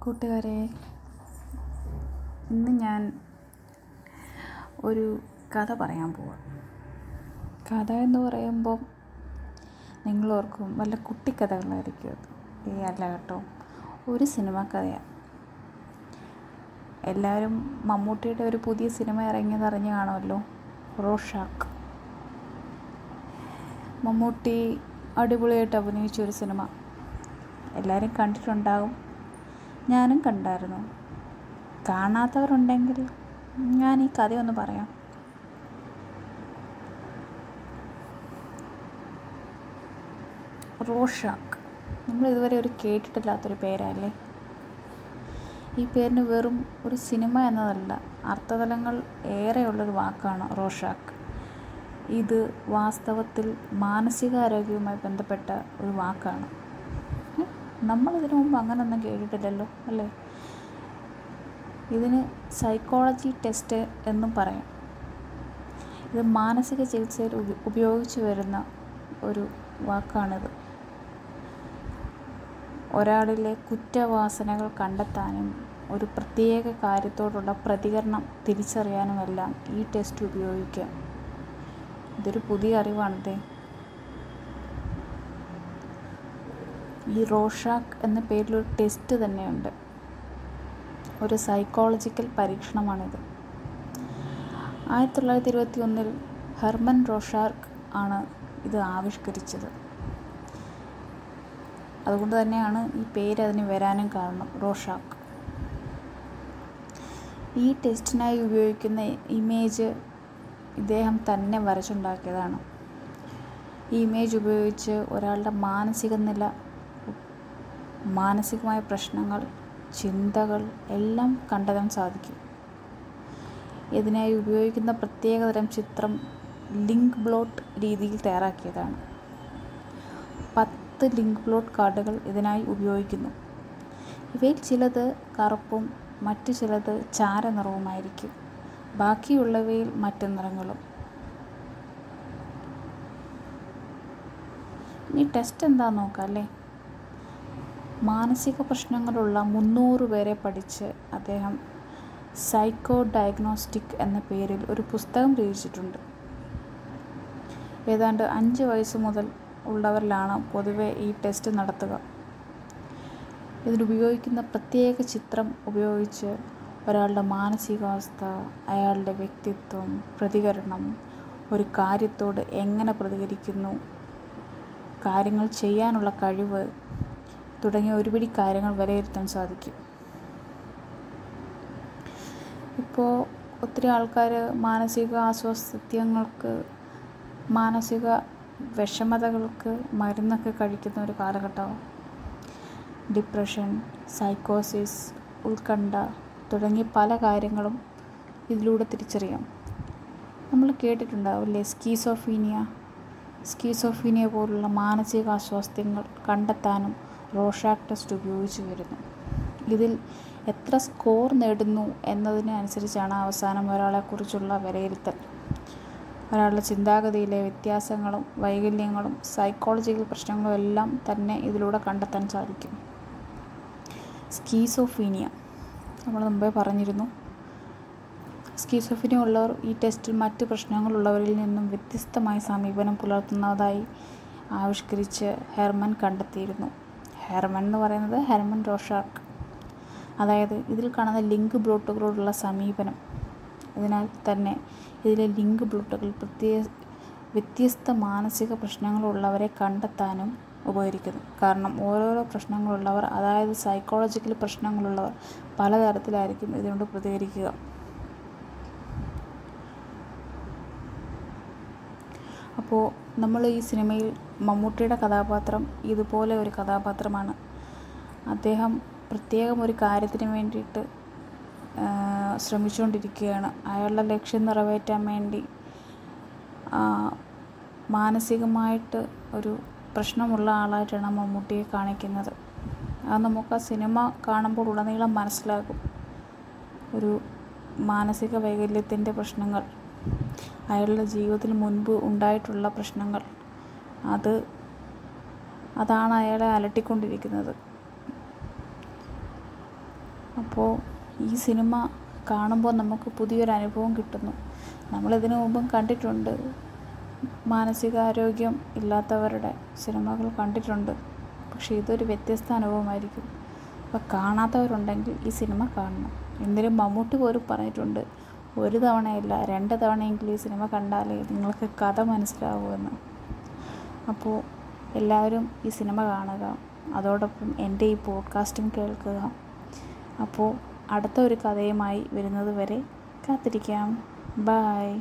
കൂട്ടുകാരെ ഇന്ന് ഞാൻ ഒരു കഥ പറയാൻ പോവാം. കഥ എന്ന് പറയുമ്പോൾ നിങ്ങൾ ഓർക്കും വല്ല കുട്ടിക്കഥകളായിരിക്കും അത്. ഏ അല്ല കേട്ടോ. ഒരു സിനിമ കഥയാണ് എല്ലാവരും മമ്മൂട്ടിയുടെ ഒരു പുതിയ സിനിമ ഇറങ്ങിയത് അറിഞ്ഞു കാണുമല്ലോ? റോഷാക്ക്. മമ്മൂട്ടി അടിപൊളിയായിട്ട് അഭിനയിച്ച ഒരു സിനിമ. എല്ലാവരും കണ്ടിട്ടുണ്ടാകും. ഞാനും കണ്ടായിരുന്നു. കാണാത്തവരുണ്ടെങ്കിൽ ഞാൻ ഈ കഥയൊന്ന് പറയാം. റോഷാക്ക്. നമ്മൾ ഇതുവരെ ഒരു കേട്ടിട്ടില്ലാത്തൊരു പേരല്ലേ? ഈ പേരിന് വെറും ഒരു സിനിമ എന്നതല്ല അർത്ഥതലങ്ങൾ ഏറെയുള്ളൊരു വാക്കാണ് റോഷാക്ക്. ഇത് വാസ്തവത്തിൽ മാനസികാരോഗ്യവുമായി ബന്ധപ്പെട്ട ഒരു വാക്കാണ്. നമ്മൾ ഇതിനു മുമ്പ് അങ്ങനൊന്നും കേട്ടിട്ടില്ലല്ലോ അല്ലേ? ഇതിന് സൈക്കോളജി ടെസ്റ്റ് എന്നും പറയാം. ഇത് മാനസിക ചികിത്സയിൽ ഉപ ഉപയോഗിച്ചു വരുന്ന ഒരു വാക്കാണിത്. ഒരാളിലെ കുറ്റവാസനകൾ കണ്ടെത്താനും ഒരു പ്രത്യേക കാര്യത്തോടുള്ള പ്രതികരണം തിരിച്ചറിയാനുമെല്ലാം ഈ ടെസ്റ്റ് ഉപയോഗിക്കാം. ഇതൊരു പുതിയ അറിവാണിത് ഈ റോഷാക്ക് എന്ന പേരിലൊരു ടെസ്റ്റ് തന്നെയുണ്ട്. ഒരു സൈക്കോളജിക്കൽ പരീക്ഷണമാണിത്. ആയിരത്തി തൊള്ളായിരത്തി ഇരുപത്തി ഒന്നിൽ ഹെർമൻ റോഷാർക്ക് ആണ് ഇത് ആവിഷ്കരിച്ചത്. അതുകൊണ്ട് തന്നെയാണ് ഈ പേര് അതിന് വരാനും കാരണം റോഷാക്ക് ഈ ടെസ്റ്റിനായി ഉപയോഗിക്കുന്ന ഇമേജ് ഇദ്ദേഹം തന്നെ വരച്ചുണ്ടാക്കിയതാണ്. ഈ ഇമേജ് ഉപയോഗിച്ച് ഒരാളുടെ മാനസിക നില മാനസികമായ പ്രശ്നങ്ങൾ ചിന്തകൾ എല്ലാം കണ്ടെത്താൻ സാധിക്കും. ഇതിനായി ഉപയോഗിക്കുന്ന പ്രത്യേകതരം ചിത്രം ലിങ്ക് ബ്ലോട്ട് രീതിയിൽ തയ്യാറാക്കിയതാണ്. പത്ത് ലിങ്ക് ബ്ലോട്ട് കാർഡുകൾ ഇതിനായി ഉപയോഗിക്കുന്നു. ഇവയിൽ ചിലത് കറുപ്പും മറ്റു ചിലത് ചാര നിറവുമായിരിക്കും. ബാക്കിയുള്ളവയിൽ മറ്റു നിറങ്ങളും. ഇനി ടെസ്റ്റ് എന്താണെന്ന് നോക്കാം അല്ലേ? മാനസിക പ്രശ്നങ്ങളുള്ള മുന്നൂറ് പേരെ പഠിച്ച് അദ്ദേഹം സൈക്കോ ഡയഗ്നോസ്റ്റിക് എന്ന പേരിൽ ഒരു പുസ്തകം രചിച്ചിട്ടുണ്ട്. ഏതാണ്ട് അഞ്ച് വയസ്സ് മുതൽ ഉള്ളവരിലാണ് പൊതുവെ ഈ ടെസ്റ്റ് നടത്തുക. ഇതിനുപയോഗിക്കുന്ന പ്രത്യേക ചിത്രം ഉപയോഗിച്ച് ഒരാളുടെ മാനസികാവസ്ഥ അയാളുടെ വ്യക്തിത്വം പ്രതികരണം ഒരു കാര്യത്തോട് എങ്ങനെ പ്രതികരിക്കുന്നു കാര്യങ്ങൾ ചെയ്യാനുള്ള കഴിവ് തുടങ്ങിയ ഒരുപിടി കാര്യങ്ങൾ വിലയിരുത്താൻ സാധിക്കും. ഇപ്പോൾ ഒത്തിരി ആൾക്കാർ മാനസിക അസ്വാസ്ഥ്യങ്ങൾക്ക് മാനസിക വിഷമതകൾക്ക് മരുന്നൊക്കെ കഴിക്കുന്ന ഒരു കാലഘട്ടമാണ് ഡിപ്രഷൻ സൈക്കോസിസ് ഉത്കണ്ഠ തുടങ്ങിയ പല കാര്യങ്ങളും ഇതിലൂടെ തിരിച്ചറിയാം. നമ്മൾ കേട്ടിട്ടുണ്ടാവില്ലേ സ്കീസോഫീനിയ? സ്കീസോഫീനിയ പോലുള്ള മാനസിക അസ്വാസ്ഥ്യങ്ങൾ കണ്ടെത്താനും റോഷാക്ക് ടെസ്റ്റ് ഉപയോഗിച്ച് വരുന്നു. ഇതിൽ എത്ര സ്കോർ നേടുന്നു എന്നതിന് അനുസരിച്ചാണ് അവസാനം ഒരാളെക്കുറിച്ചുള്ള വിലയിരുത്തൽ. ഒരാളുടെ ചിന്താഗതിയിലെ വ്യത്യാസങ്ങളും വൈകല്യങ്ങളും സൈക്കോളജിക്കൽ പ്രശ്നങ്ങളും എല്ലാം തന്നെ ഇതിലൂടെ കണ്ടെത്താൻ സാധിക്കും. സ്കീസോഫീനിയ. നമ്മൾ മുമ്പേ പറഞ്ഞിരുന്നു. സ്കീസോഫീനിയ ഉള്ളവർ ഈ ടെസ്റ്റിൽ മറ്റ് പ്രശ്നങ്ങളുള്ളവരിൽ നിന്നും വ്യത്യസ്തമായ സമീപനം പുലർത്തുന്നതായി ആവിഷ്കരിച്ച് ഹെർമൻ കണ്ടെത്തിയിരുന്നു. ഹെർമൻ എന്ന് പറയുന്നത് ഹെർമൻ റോഷാർക്ക് അതായത് ഇതിൽ കാണുന്ന ലിങ്ക് ബ്ലോട്ടുകളോടുള്ള സമീപനം. അതിനാൽ തന്നെ ഇതിലെ ലിങ്ക് ബ്ലോട്ടുകൾ പ്രത്യേക വ്യത്യസ്ത മാനസിക പ്രശ്നങ്ങളുള്ളവരെ കണ്ടെത്താനും ഉപകരിക്കുന്നു. കാരണം ഓരോരോ പ്രശ്നങ്ങളുള്ളവർ അതായത് സൈക്കോളജിക്കൽ പ്രശ്നങ്ങളുള്ളവർ പലതരത്തിലായിരിക്കും ഇതിനോട് പ്രതികരിക്കുക. അപ്പോൾ നമ്മൾ ഈ സിനിമയിൽ മമ്മൂട്ടിയുടെ കഥാപാത്രം ഇതുപോലെ ഒരു കഥാപാത്രമാണ്. അദ്ദേഹം പ്രത്യേകം ഒരു കാര്യത്തിന് വേണ്ടിയിട്ട് ശ്രമിച്ചുകൊണ്ടിരിക്കുകയാണ് അയാളുടെ ലക്ഷ്യം നിറവേറ്റാൻ വേണ്ടി മാനസികമായിട്ട് ഒരു പ്രശ്നമുള്ള ആളായിട്ടാണ് മമ്മൂട്ടിയെ കാണിക്കുന്നത്. അത് നമുക്ക് ആ സിനിമ കാണുമ്പോൾ ഉടനീളം മനസ്സിലാകും. ഒരു മാനസിക വൈകല്യത്തിന്റെ പ്രശ്നങ്ങൾ. അയാളുടെ ജീവിതത്തിൽ മുൻപ് ഉണ്ടായിട്ടുള്ള പ്രശ്നങ്ങൾ. അത് അതാണ് അയാളെ അലട്ടിക്കൊണ്ടിരിക്കുന്നത്. അപ്പോൾ ഈ സിനിമ കാണുമ്പോൾ നമുക്ക് പുതിയൊരു അനുഭവം കിട്ടുന്നു. നമ്മളിതിനു മുമ്പും കണ്ടിട്ടുണ്ട്. മാനസികാരോഗ്യം ഇല്ലാത്തവരുടെ സിനിമകൾ കണ്ടിട്ടുണ്ട്. പക്ഷേ ഇതൊരു വ്യത്യസ്ത അനുഭവമായിരിക്കും. അപ്പോൾ കാണാത്തവരുണ്ടെങ്കിൽ ഈ സിനിമ കാണണം. എന്തിനും മമ്മൂട്ടി പോലും പറഞ്ഞിട്ടുണ്ട്. ഒരു തവണയല്ല രണ്ട് തവണയെങ്കിലും ഈ സിനിമ കണ്ടാലേ നിങ്ങൾക്ക് കഥ മനസ്സിലാവുമെന്ന് അപ്പോൾ എല്ലാവരും ഈ സിനിമ കാണുക അതോടൊപ്പം എന്റെ ഈ പോഡ്കാസ്റ്റും കേൾക്കുക. അപ്പോൾ അടുത്ത ഒരു കഥയുമായി വരുന്നത് വരെ കാത്തിരിക്കാം. Bye